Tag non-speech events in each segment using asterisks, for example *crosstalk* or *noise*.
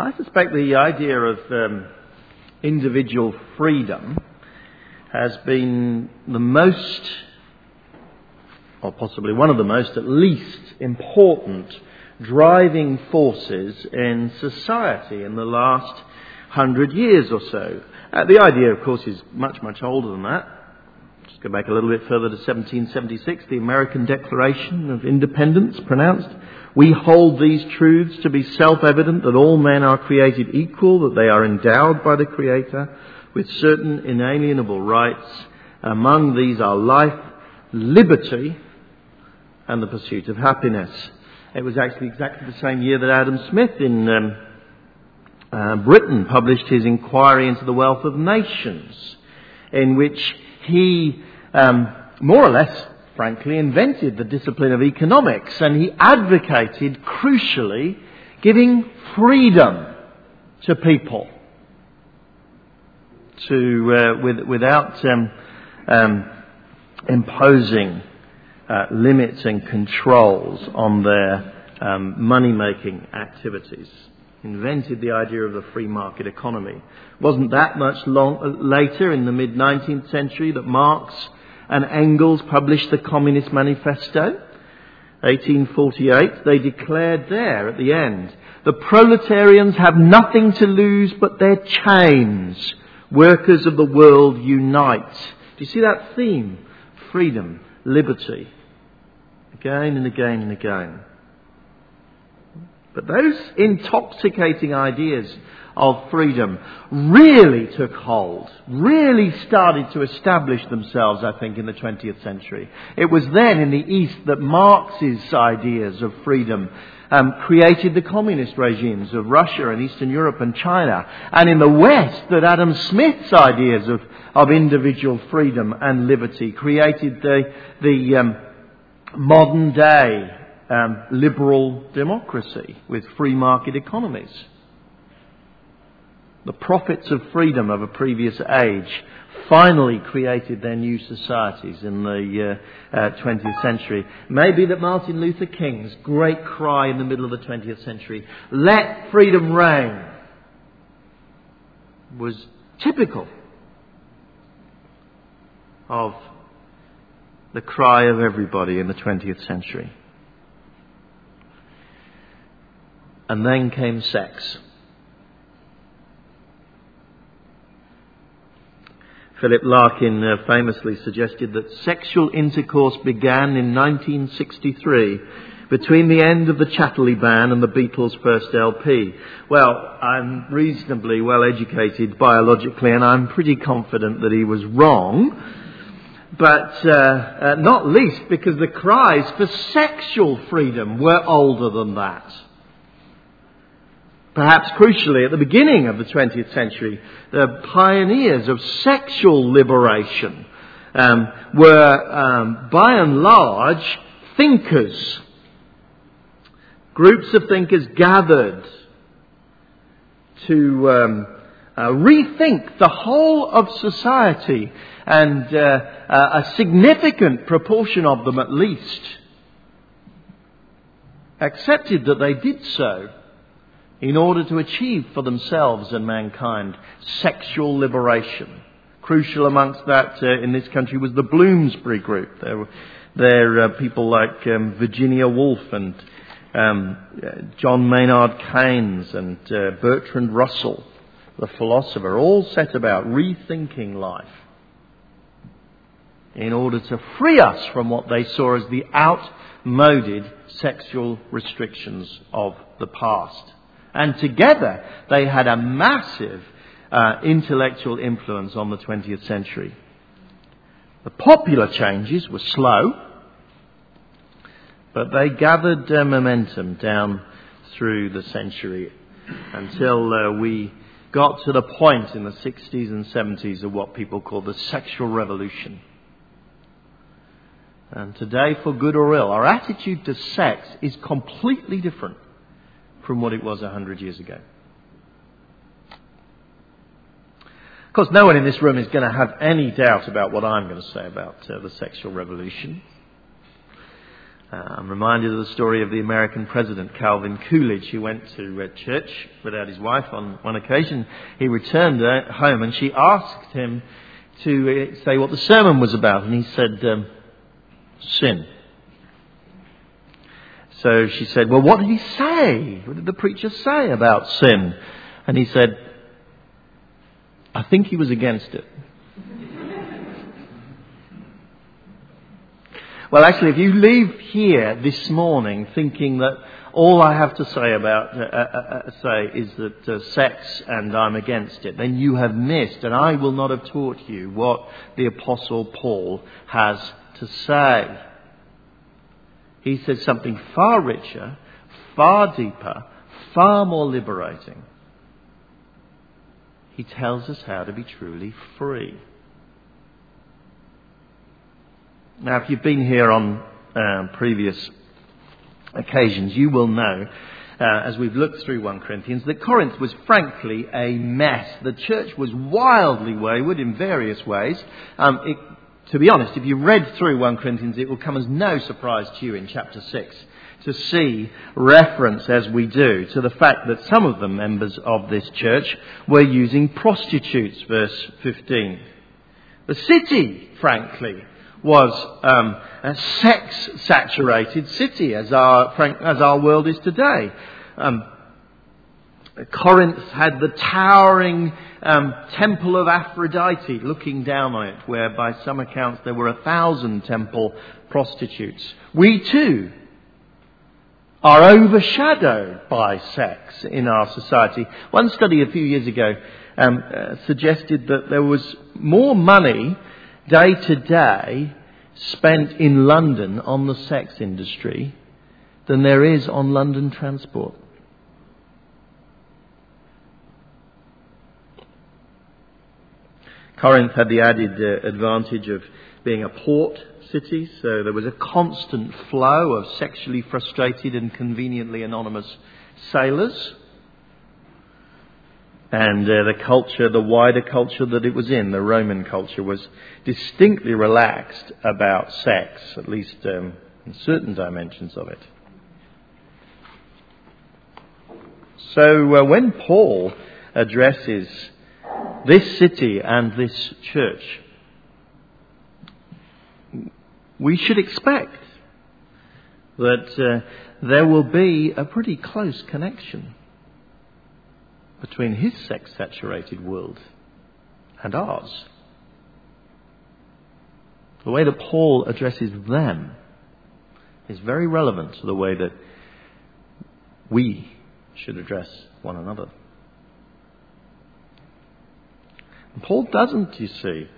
I suspect the idea of um, individual freedom has been the most, or possibly one of the most at least, important driving forces in society in the last hundred years or so. Uh, the idea, of course, is much, much older than that. Just go back a little bit further to 1776, the American Declaration of Independence pronounced. We hold these truths to be self-evident that all men are created equal, that they are endowed by the Creator with certain inalienable rights. Among these are life, liberty, and the pursuit of happiness. It was actually exactly the same year that Adam Smith in um, uh, Britain published his Inquiry into the Wealth of Nations, in which he um, more or less, frankly, invented the discipline of economics, and he advocated, crucially, giving freedom to people to uh, with, without um, um, imposing uh, limits and controls on their um, money making activities. Invented the idea of the free market economy. Wasn't that much long, uh, later, in the mid 19th century, that Marx and Engels published the Communist Manifesto? 1848, they declared there at the end, the proletarians have nothing to lose but their chains. Workers of the world unite. Do you see that theme? Freedom, liberty, again and again and again. But those intoxicating ideas of freedom really took hold, really started to establish themselves, I think, in the 20th century. It was then in the East that Marx's ideas of freedom um, created the communist regimes of Russia and Eastern Europe and China. And in the West, that Adam Smith's ideas of, of individual freedom and liberty created the, the um, modern day um, liberal democracy with free market economies. The prophets of freedom of a previous age finally created their new societies in the uh, uh, 20th century. Maybe that Martin Luther King's great cry in the middle of the 20th century, let freedom reign, was typical of the cry of everybody in the 20th century. And then came sex. Philip Larkin uh, famously suggested that sexual intercourse began in 1963 between the end of the Chatterley ban and the Beatles' first LP. Well, I'm reasonably well educated biologically and I'm pretty confident that he was wrong but uh, uh, not least because the cries for sexual freedom were older than that. Perhaps crucially, at the beginning of the 20th century, the pioneers of sexual liberation um, were, um, by and large, thinkers. Groups of thinkers gathered to um, uh, rethink the whole of society and uh, uh, a significant proportion of them at least accepted that they did so in order to achieve for themselves and mankind sexual liberation. Crucial amongst that uh, in this country was the Bloomsbury Group. There were there, uh, people like um, Virginia Woolf and um, John Maynard Keynes and uh, Bertrand Russell, the philosopher, all set about rethinking life in order to free us from what they saw as the outmoded sexual restrictions of the past. And together they had a massive uh, intellectual influence on the 20th century. The popular changes were slow, but they gathered uh, momentum down through the century until uh, we got to the point in the 60s and 70s of what people call the sexual revolution. And today, for good or ill, our attitude to sex is completely different from what it was a hundred years ago. Of course, no one in this room is going to have any doubt about what I'm going to say about uh, the sexual revolution. Uh, I'm reminded of the story of the American president, Calvin Coolidge, who went to uh, church without his wife on one occasion. He returned home and she asked him to uh, say what the sermon was about, and he said, um, Sin. So she said, Well, what did he say? What did the preacher say about sin? And he said, I think he was against it. *laughs* Well, actually, if you leave here this morning thinking that all I have to say about uh, uh, uh, say is that uh, sex and I'm against it, then you have missed, and I will not have taught you what the Apostle Paul has to say. He says something far richer, far deeper, far more liberating. He tells us how to be truly free. Now, if you've been here on um, previous occasions, you will know, uh, as we've looked through 1 Corinthians, that Corinth was frankly a mess. The church was wildly wayward in various ways. Um, it, to be honest, if you read through 1 Corinthians, it will come as no surprise to you in chapter 6 to see reference as we do to the fact that some of the members of this church were using prostitutes, verse 15. The city, frankly, was um, a sex saturated city as our, as our world is today. Um, Corinth had the towering um, temple of Aphrodite looking down on it, where by some accounts there were a thousand temple prostitutes. We too are overshadowed by sex in our society. One study a few years ago um, uh, suggested that there was more money day to day spent in London on the sex industry than there is on London transport. Corinth had the added uh, advantage of being a port city, so there was a constant flow of sexually frustrated and conveniently anonymous sailors and uh, the culture, the wider culture that it was in, the Roman culture, was distinctly relaxed about sex, at least um, in certain dimensions of it. So uh, when Paul addresses this city and this church, we should expect that uh, there will be a pretty close connection between his sex saturated world and ours. The way that Paul addresses them is very relevant to the way that we should address one another. And Paul doesn't, you see,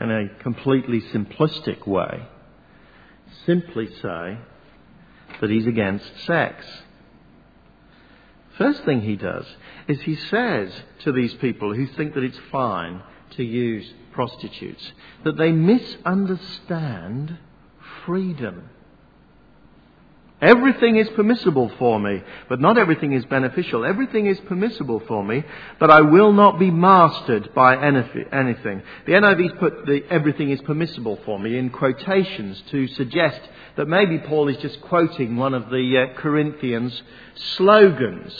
in a completely simplistic way, simply say that he's against sex. First thing he does is he says to these people who think that it's fine to use prostitutes that they misunderstand freedom. Everything is permissible for me, but not everything is beneficial. Everything is permissible for me, but I will not be mastered by anything. The NIV's put the everything is permissible for me in quotations to suggest that maybe Paul is just quoting one of the uh, Corinthians' slogans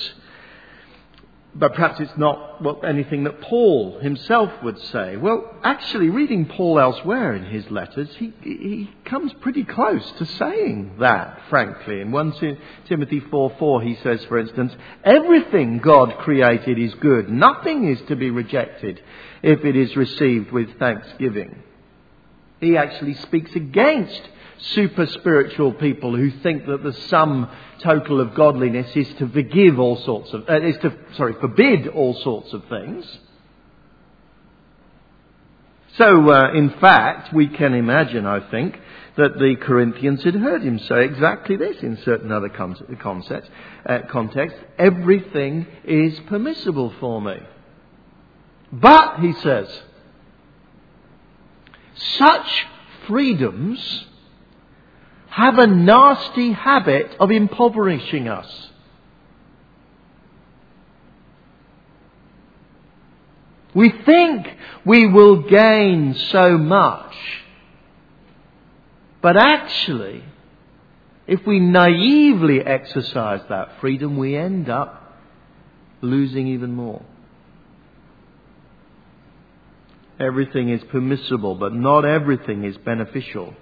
but perhaps it's not anything that Paul himself would say. Well, actually, reading Paul elsewhere in his letters, he, he comes pretty close to saying that, frankly. In 1 Timothy 4 4, he says, for instance, everything God created is good. Nothing is to be rejected if it is received with thanksgiving. He actually speaks against super spiritual people who think that the sum total of godliness is to forgive all sorts of, uh, is to, sorry, forbid all sorts of things. So, uh, in fact, we can imagine, I think, that the Corinthians had heard him say exactly this in certain other concepts, uh, contexts. Everything is permissible for me. But, he says, such freedoms have a nasty habit of impoverishing us. We think we will gain so much, but actually, if we naively exercise that freedom, we end up losing even more. Everything is permissible, but not everything is beneficial.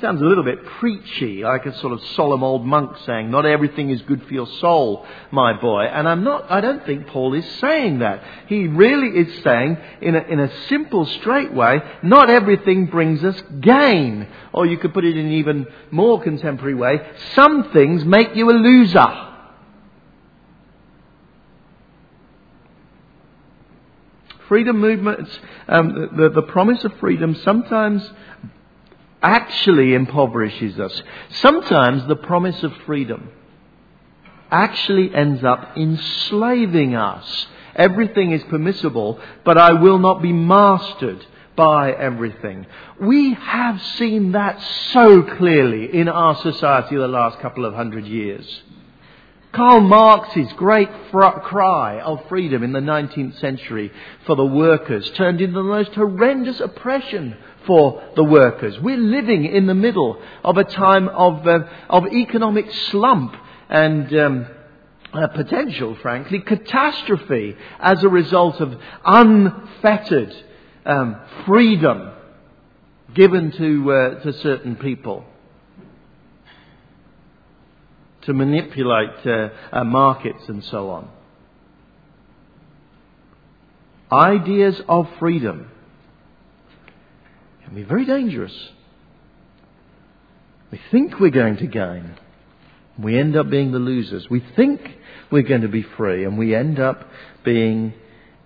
Sounds a little bit preachy, like a sort of solemn old monk saying, not everything is good for your soul, my boy. And I'm not, I don't think Paul is saying that. He really is saying, in a, in a simple, straight way, not everything brings us gain. Or you could put it in an even more contemporary way, some things make you a loser. Freedom movements, um, the, the promise of freedom sometimes actually impoverishes us. Sometimes the promise of freedom actually ends up enslaving us. Everything is permissible, but I will not be mastered by everything. We have seen that so clearly in our society the last couple of hundred years. Karl Marx's great fr- cry of freedom in the 19th century for the workers turned into the most horrendous oppression for the workers. We're living in the middle of a time of, uh, of economic slump and um, uh, potential, frankly, catastrophe as a result of unfettered um, freedom given to, uh, to certain people to manipulate uh, uh, markets and so on. Ideas of freedom can be very dangerous. We think we're going to gain. We end up being the losers. We think we're going to be free and we end up being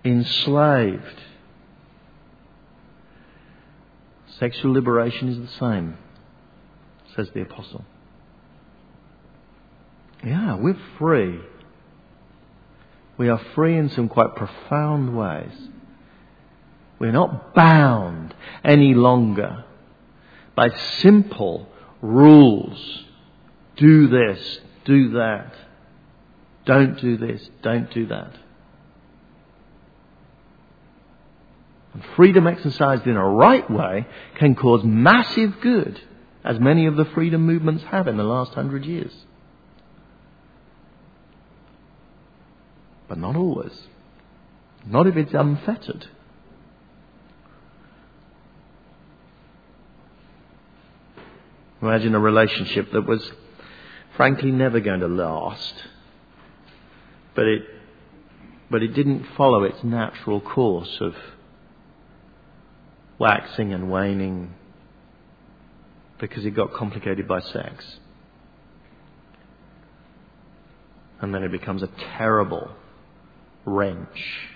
enslaved. Sexual liberation is the same, says the apostle. Yeah, we're free. We are free in some quite profound ways. We're not bound any longer by simple rules. Do this, do that. Don't do this, don't do that. And freedom exercised in a right way can cause massive good, as many of the freedom movements have in the last hundred years. But not always. Not if it's unfettered. Imagine a relationship that was frankly never going to last, but it, but it didn't follow its natural course of waxing and waning because it got complicated by sex. And then it becomes a terrible wrench.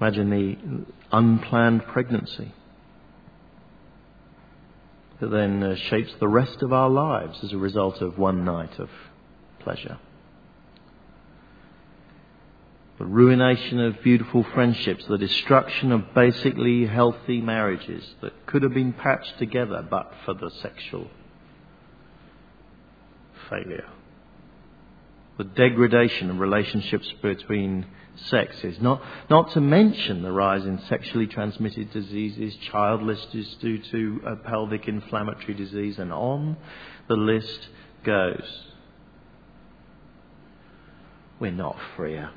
Imagine the unplanned pregnancy that then uh, shapes the rest of our lives as a result of one night of pleasure. The ruination of beautiful friendships, the destruction of basically healthy marriages that could have been patched together but for the sexual failure the degradation of relationships between sexes. Not, not to mention the rise in sexually transmitted diseases, childlessness due to pelvic inflammatory disease, and on the list goes. We're not freer.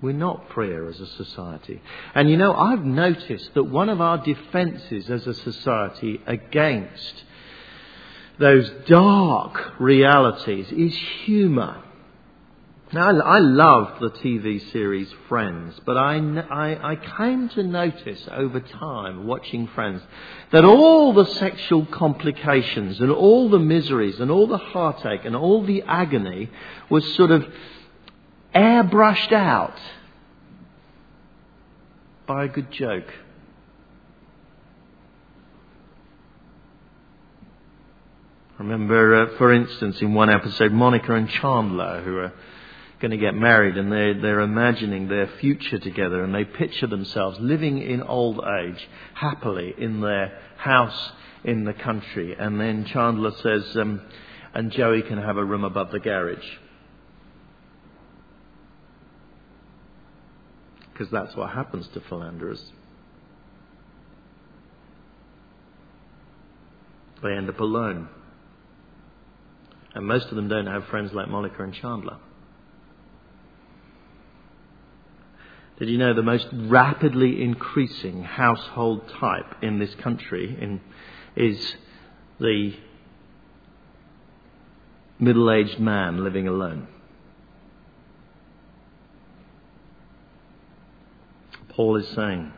We're not freer as a society. And you know, I've noticed that one of our defences as a society against those dark realities is humour. Now, I, I love the TV series Friends, but I, I, I came to notice over time, watching Friends, that all the sexual complications and all the miseries and all the heartache and all the agony was sort of airbrushed out by a good joke. Remember, uh, for instance, in one episode, Monica and Chandler, who are going to get married and they're, they're imagining their future together and they picture themselves living in old age happily in their house in the country. And then Chandler says, um, and Joey can have a room above the garage. Because that's what happens to philanderers. they end up alone. And most of them don't have friends like Monica and Chandler. Did you know the most rapidly increasing household type in this country in, is the middle aged man living alone? Paul is saying,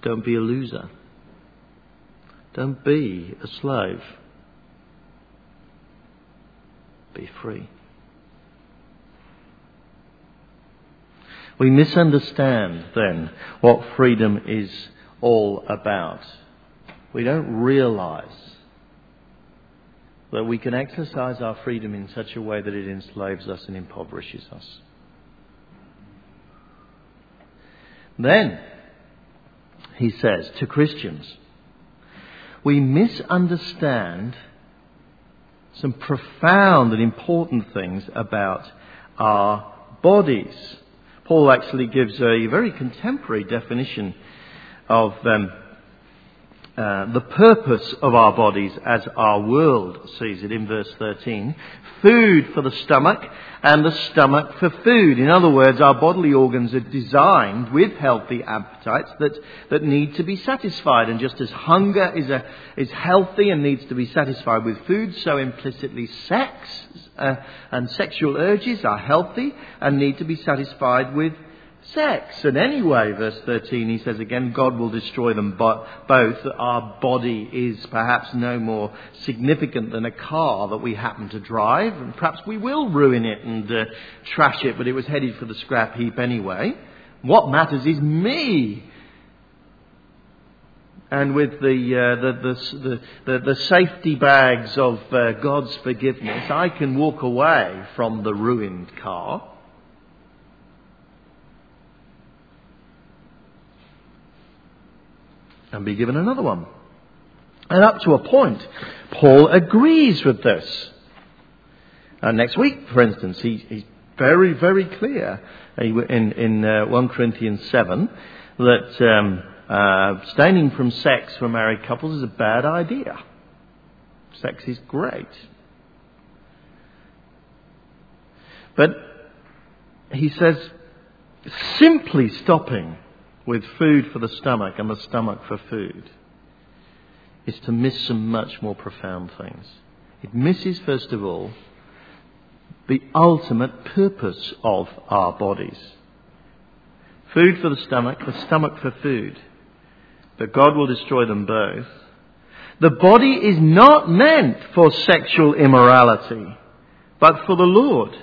don't be a loser. Don't be a slave. Be free. We misunderstand then what freedom is all about. We don't realize that we can exercise our freedom in such a way that it enslaves us and impoverishes us. Then, he says to Christians, we misunderstand some profound and important things about our bodies. Paul actually gives a very contemporary definition of um, uh, the purpose of our bodies as our world sees it in verse 13. Food for the stomach and the stomach for food. In other words, our bodily organs are designed with healthy appetites that, that need to be satisfied. And just as hunger is, a, is healthy and needs to be satisfied with food, so implicitly sex uh, and sexual urges are healthy and need to be satisfied with sex. And anyway, verse 13, he says again, God will destroy them both. Our body is perhaps no more significant than a car that we happen to drive, and perhaps we will ruin it and uh, trash it, but it was headed for the scrap heap anyway. What matters is me. And with the, uh, the, the, the, the, safety bags of uh, God's forgiveness, I can walk away from the ruined car and be given another one. And up to a point, Paul agrees with this. Uh, next week, for instance, he, he's very, very clear in, in uh, 1 Corinthians 7 that um, uh, abstaining from sex for married couples is a bad idea. Sex is great. But he says simply stopping with food for the stomach and the stomach for food is to miss some much more profound things. It misses, first of all, the ultimate purpose of our bodies. Food for the stomach, the stomach for food. But God will destroy them both. The body is not meant for sexual immorality, but for the Lord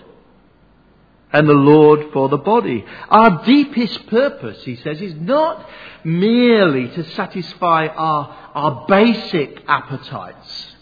and the Lord for the body. Our deepest purpose, he says, is not merely to satisfy our, our basic appetites,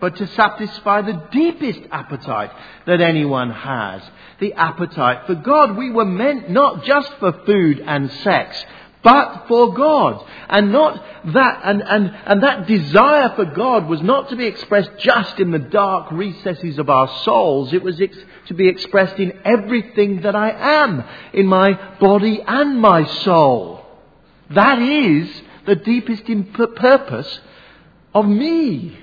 but to satisfy the deepest appetite that anyone has the appetite for God. We were meant not just for food and sex, but for God. And not that, and, and, and that desire for God was not to be expressed just in the dark recesses of our souls. It was ex- to be expressed in everything that I am, in my body and my soul. That is the deepest imp- purpose of me.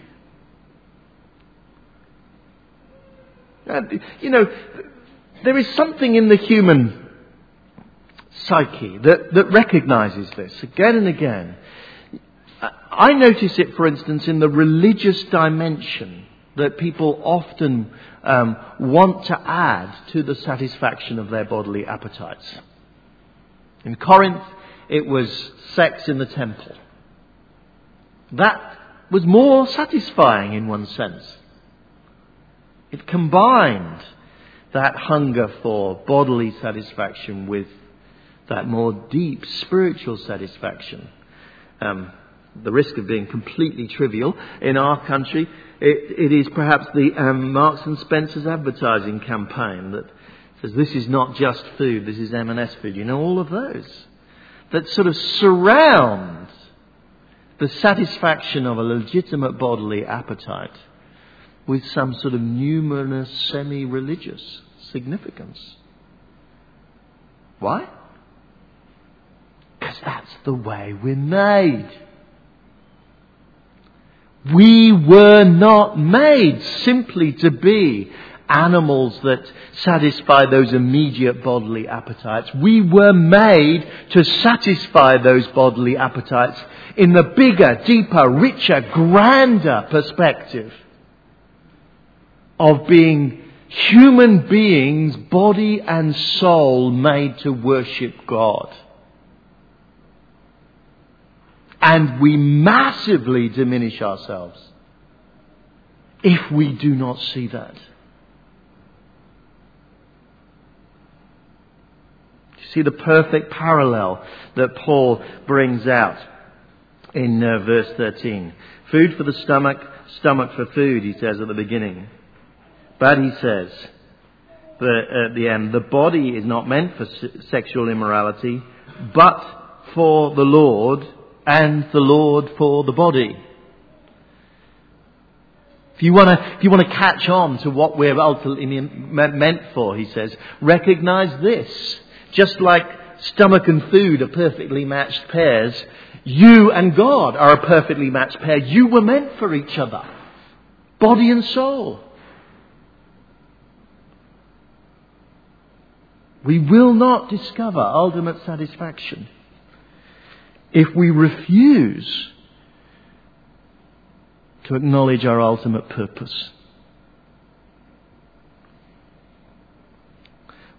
And, you know, there is something in the human psyche that, that recognizes this again and again. I notice it, for instance, in the religious dimension that people often um, want to add to the satisfaction of their bodily appetites. In Corinth, it was sex in the temple. That was more satisfying in one sense. It combined that hunger for bodily satisfaction with that more deep spiritual satisfaction. Um, the risk of being completely trivial in our country, it, it is perhaps the um, Marks and Spencer's advertising campaign that says this is not just food, this is M&S food. You know all of those that sort of surround the satisfaction of a legitimate bodily appetite with some sort of numinous semi-religious significance. Why? That's the way we're made. We were not made simply to be animals that satisfy those immediate bodily appetites. We were made to satisfy those bodily appetites in the bigger, deeper, richer, grander perspective of being human beings, body and soul, made to worship God. And we massively diminish ourselves if we do not see that. You see the perfect parallel that Paul brings out in uh, verse 13. Food for the stomach, stomach for food, he says at the beginning. But he says at the end, the body is not meant for sexual immorality, but for the Lord, and the Lord for the body. If you want to, if you want to catch on to what we're ultimately meant for, he says, recognize this. Just like stomach and food are perfectly matched pairs, you and God are a perfectly matched pair. You were meant for each other. Body and soul. We will not discover ultimate satisfaction if we refuse to acknowledge our ultimate purpose.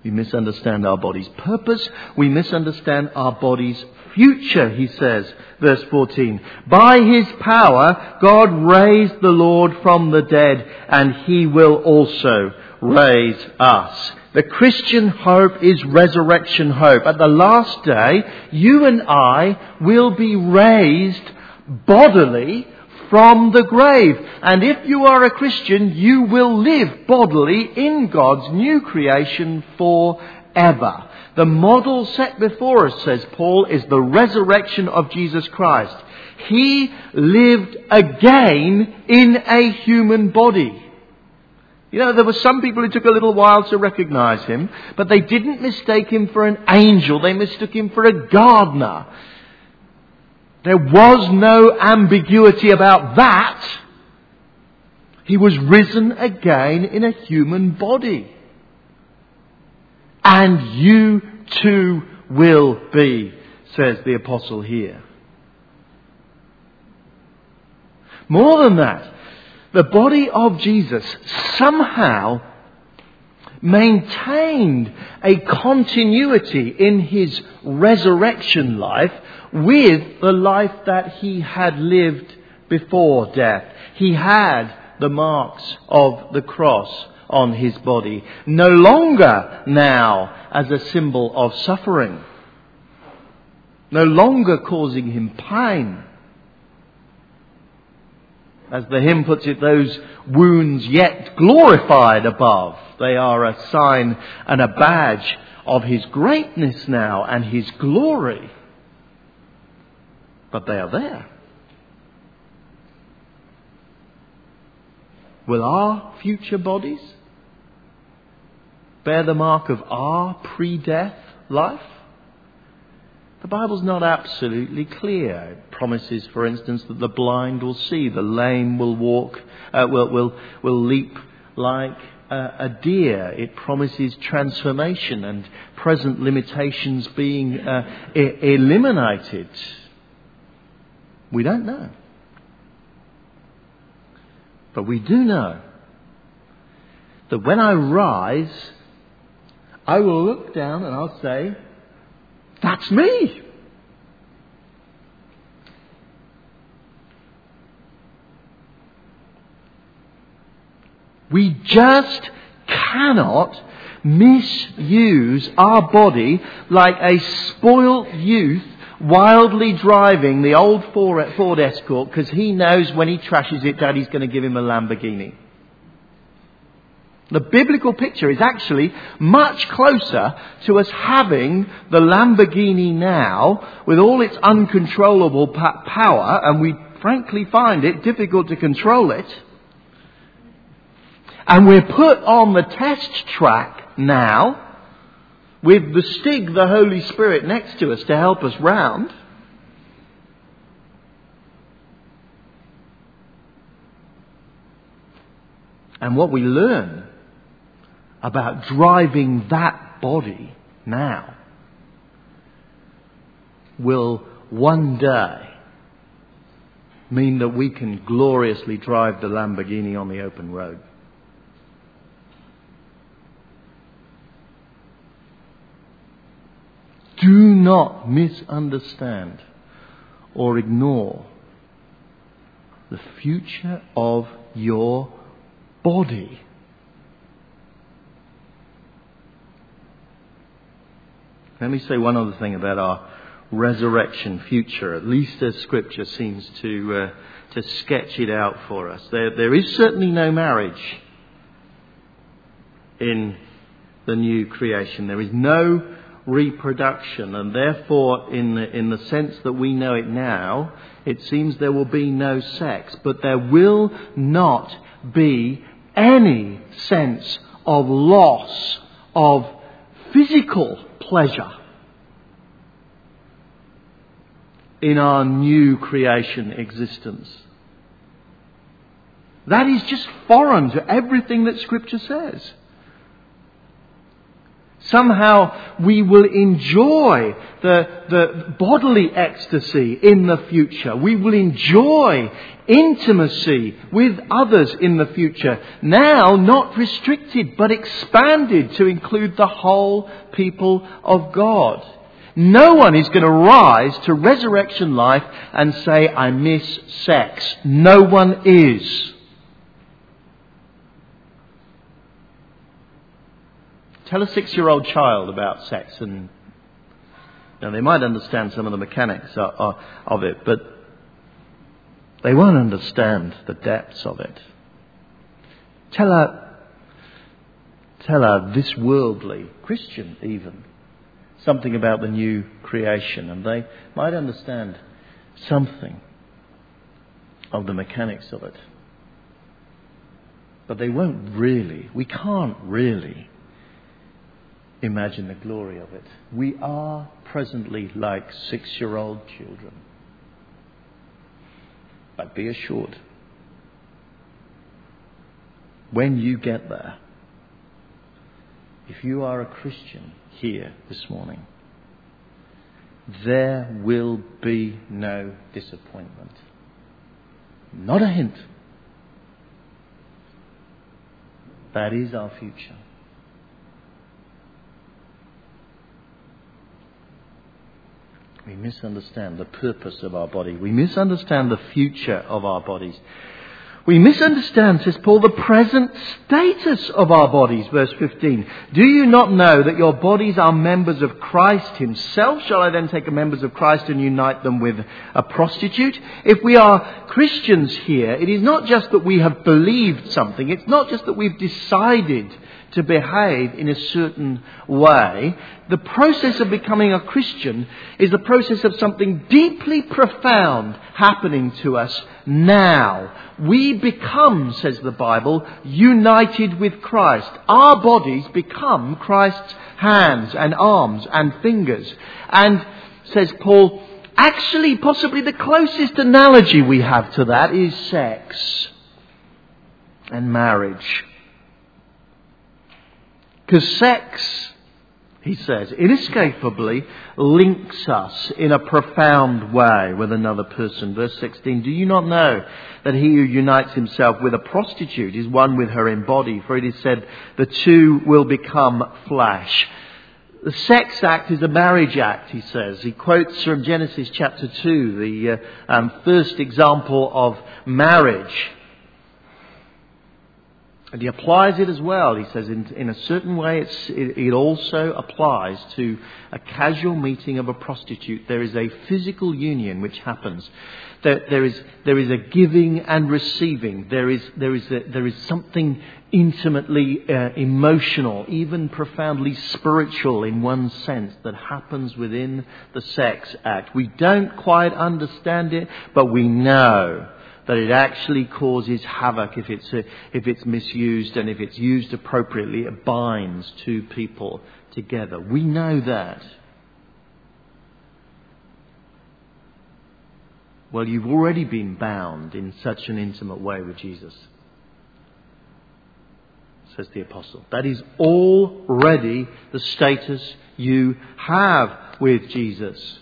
We misunderstand our body's purpose. We misunderstand our body's future, he says, verse 14. By his power, God raised the Lord from the dead, and he will also raise us. The Christian hope is resurrection hope. At the last day, you and I will be raised bodily from the grave. And if you are a Christian, you will live bodily in God's new creation forever. The model set before us, says Paul, is the resurrection of Jesus Christ. He lived again in a human body. You know, there were some people who took a little while to recognize him, but they didn't mistake him for an angel. They mistook him for a gardener. There was no ambiguity about that. He was risen again in a human body. And you too will be, says the apostle here. More than that, the body of Jesus somehow maintained a continuity in his resurrection life with the life that he had lived before death. He had the marks of the cross on his body, no longer now as a symbol of suffering, no longer causing him pain. As the hymn puts it, those wounds yet glorified above, they are a sign and a badge of his greatness now and his glory but they are there. Will our future bodies bear the mark of our pre death life? The Bible's not absolutely clear. It promises, for instance, that the blind will see, the lame will walk, uh, will, will, will leap like a deer. It promises transformation and present limitations being uh, eliminated. We don't know. But we do know that when I rise, I will look down and I'll say, That's me. We just cannot misuse our body like a spoiled youth wildly driving the old Ford Escort because he knows when he trashes it, Daddy's going to give him a Lamborghini. The biblical picture is actually much closer to us having the Lamborghini now with all its uncontrollable power, and we frankly find it difficult to control it. And we're put on the test track now with the Stig, the Holy Spirit, next to us to help us round. And what we learn about driving that body now will one day mean that we can gloriously drive the Lamborghini on the open road. Do not misunderstand or ignore the future of your body. Let me say one other thing about our resurrection future, at least as Scripture seems to, uh, to sketch it out for us. There, there is certainly no marriage in the new creation. There is no reproduction, and therefore, in the, in the sense that we know it now, it seems there will be no sex, but there will not be any sense of loss of physical pleasure in our new creation existence. That is just foreign to everything that Scripture says. Somehow we will enjoy the, the bodily ecstasy in the future. We will enjoy intimacy with others in the future. Now not restricted but expanded to include the whole people of God. No one is going to rise to resurrection life and say, I miss sex. No one is. Tell a six year old child about sex and they might understand some of the mechanics of it, but they won't understand the depths of it. Tell a, tell her this worldly, Christian even, something about the new creation, and they might understand something of the mechanics of it. But they won't really, we can't really imagine the glory of it. We are presently like six year old children. But be assured, when you get there, if you are a Christian here this morning, there will be no disappointment. Not a hint. That is our future. We misunderstand the purpose of our body. We misunderstand the future of our bodies. We misunderstand, says Paul, the present status of our bodies. Verse 15. Do you not know that your bodies are members of Christ himself? Shall I then take a members of Christ and unite them with a prostitute? If we are Christians here, it is not just that we have believed something. It's not just that we've decided to behave in a certain way. The process of becoming a Christian is the process of something deeply profound happening to us now. We become, says the Bible, united with Christ. Our bodies become Christ's hands and arms and fingers. And, says Paul, actually, possibly the closest analogy we have to that is sex and marriage. Because sex, he says, inescapably links us in a profound way with another person. Verse 16, do you not know that he who unites himself with a prostitute is one with her in body? For it is said, the two will become flesh. The sex act is a marriage act, he says. He quotes from Genesis chapter 2, the uh, um, first example of marriage. And he applies it as well. He says, in, in a certain way, it, it, also applies to a casual meeting of a prostitute. There is a physical union which happens. There, there, is, there is a giving and receiving. There is, there is, a, there is something intimately uh, emotional, even profoundly spiritual in one sense, that happens within the sex act. We don't quite understand it, but we know that it actually causes havoc if it's, a, if it's misused and if it's used appropriately, it binds two people together. We know that. Well, you've already been bound in such an intimate way with Jesus. says the apostle. That is already the status you have with Jesus.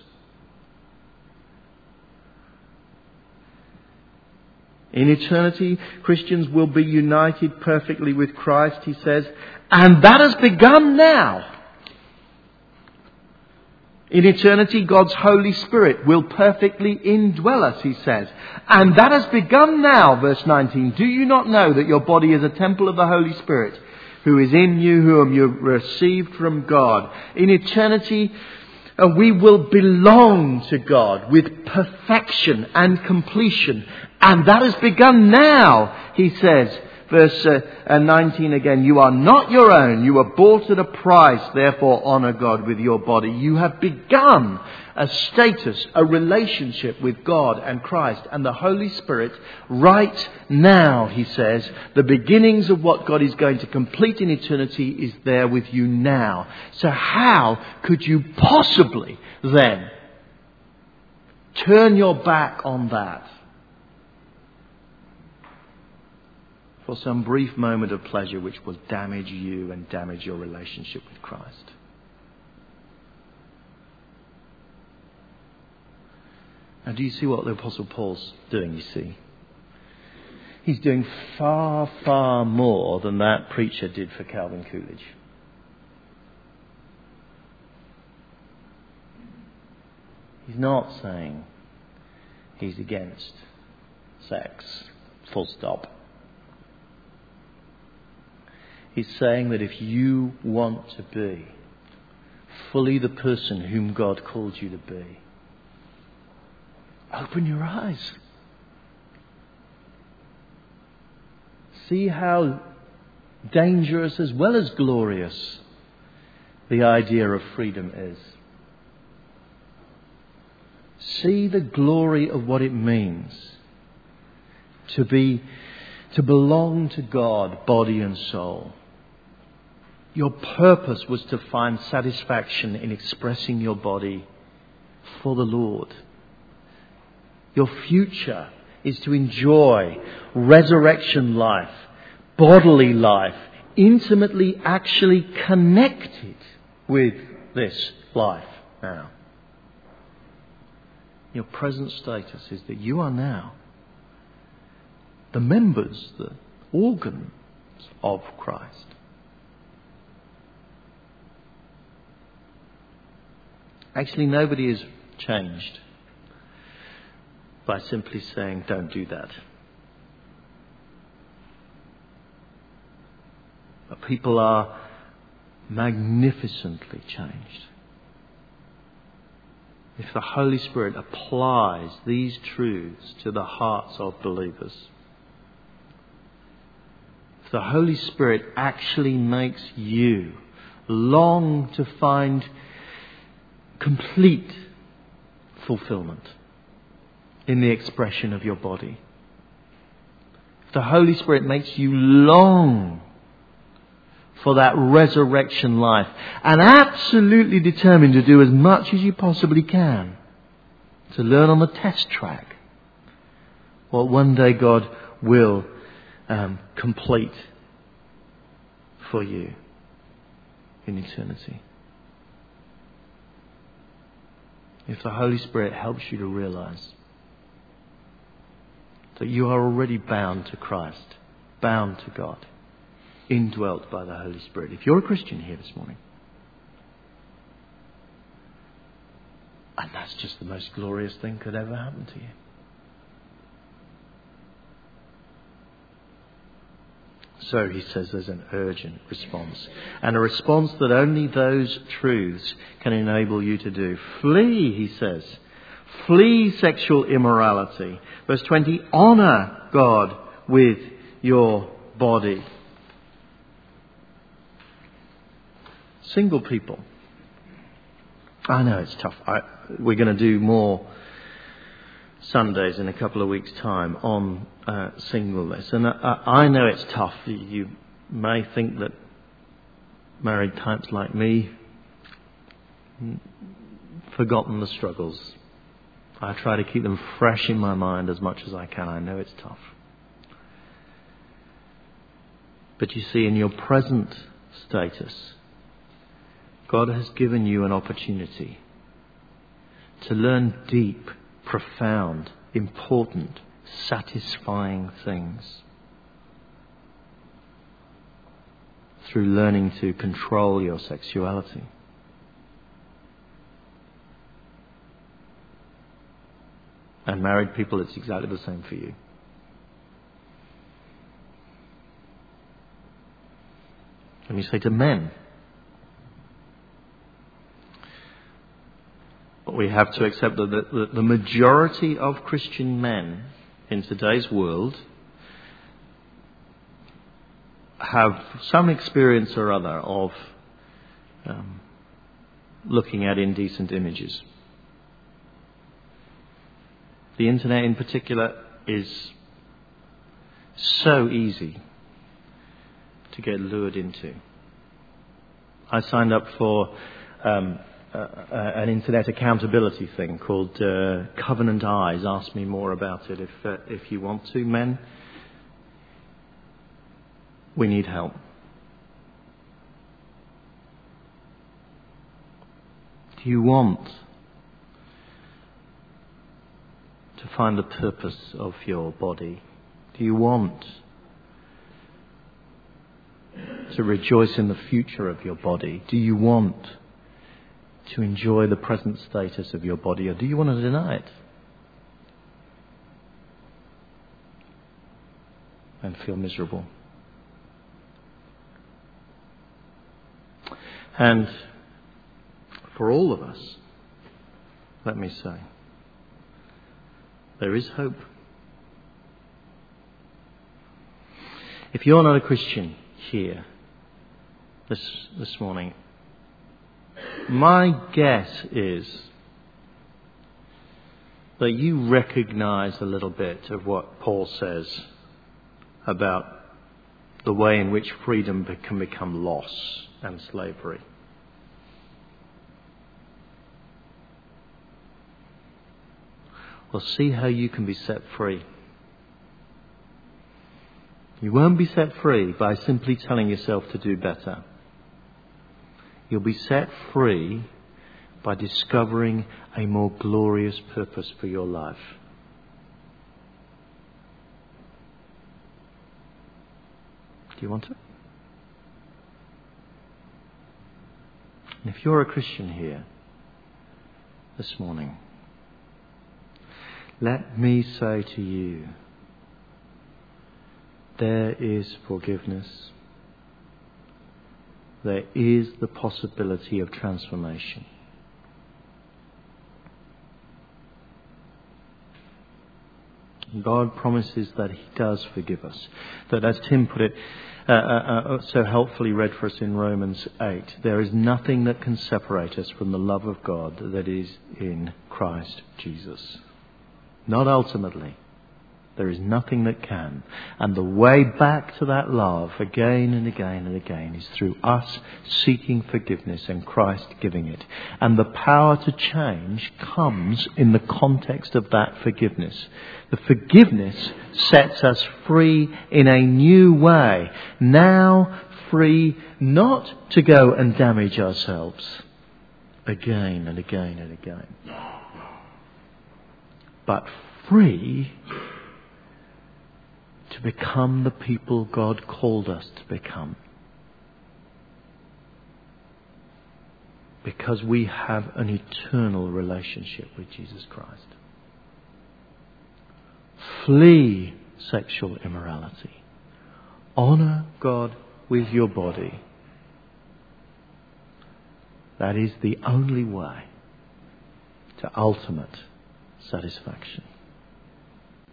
In eternity, Christians will be united perfectly with Christ, he says, and that has begun now. In eternity, God's Holy Spirit will perfectly indwell us, he says. And that has begun now, verse 19. Do you not know that your body is a temple of the Holy Spirit, who is in you, whom you received from God? In eternity, uh, we will belong to God with perfection and completion. And that has begun now, he says. Verse uh, uh, 19 again, you are not your own. You were bought at a price. Therefore honor God with your body. You have begun a status, a relationship with God and Christ and the Holy Spirit right now, he says. The beginnings of what God is going to complete in eternity is there with you now. So how could you possibly then turn your back on that? For some brief moment of pleasure which will damage you and damage your relationship with Christ. Now, do you see what the Apostle Paul's doing? You see? He's doing far, far more than that preacher did for Calvin Coolidge. He's not saying he's against sex, full stop. He's saying that if you want to be fully the person whom God called you to be, open your eyes. See how dangerous as well as glorious the idea of freedom is. See the glory of what it means to be to belong to God, body and soul. Your purpose was to find satisfaction in expressing your body for the Lord. Your future is to enjoy resurrection life, bodily life, intimately actually connected with this life now. Your present status is that you are now the members, the organs of Christ. Actually, nobody is changed by simply saying, don't do that. But people are magnificently changed. If the Holy Spirit applies these truths to the hearts of believers, if the Holy Spirit actually makes you long to find complete fulfillment in the expression of your body. If the Holy Spirit makes you long for that resurrection life and absolutely determined to do as much as you possibly can to learn on the test track what one day God will um, complete for you in eternity. If the Holy Spirit helps you to realize that you are already bound to Christ, bound to God, indwelt by the Holy Spirit. If you're a Christian here this morning, and that's just the most glorious thing could ever happen to you. So he says there's an urgent response. And a response that only those truths can enable you to do. Flee, he says. Flee sexual immorality. Verse 20, honor God with your body. Single people. I know it's tough. I, we're going to do more Sundays in a couple of weeks' time on uh, singleness. And I, I know it's tough. You may think that married types like me forgotten the struggles. I try to keep them fresh in my mind as much as I can. I know it's tough. But you see, in your present status, God has given you an opportunity to learn deep, profound, important, satisfying things through learning to control your sexuality. And married people, it's exactly the same for you. Let me say to men, we have to accept that the, the majority of Christian men in today's world have some experience or other of um, looking at indecent images. The internet, in particular, is so easy to get lured into. I signed up for um, uh, an internet accountability thing called uh, Covenant Eyes. Ask me more about it if uh, if you want to, men. We need help. Do you want to find the purpose of your body? Do you want to rejoice in the future of your body? Do you want to enjoy the present status of your body, or do you want to deny it? And feel miserable. And for all of us, let me say, there is hope. If you're not a Christian here this, this morning, my guess is that you recognize a little bit of what Paul says about the way in which freedom can become loss and slavery. Well, see how you can be set free. You won't be set free by simply telling yourself to do better. You'll be set free by discovering a more glorious purpose for your life. Do you want it? And if you're a Christian here this morning, let me say to you, there is forgiveness there is the possibility of transformation. God promises that He does forgive us. That, as Tim put it uh, uh, uh, so helpfully read for us in Romans 8, there is nothing that can separate us from the love of God that is in Christ Jesus. Not ultimately. There is nothing that can. And the way back to that love again and again and again is through us seeking forgiveness and Christ giving it. And the power to change comes in the context of that forgiveness. The forgiveness sets us free in a new way. Now free not to go and damage ourselves again and again and again. But free to become the people God called us to become. Because we have an eternal relationship with Jesus Christ. Flee sexual immorality. Honor God with your body. That is the only way to ultimate satisfaction.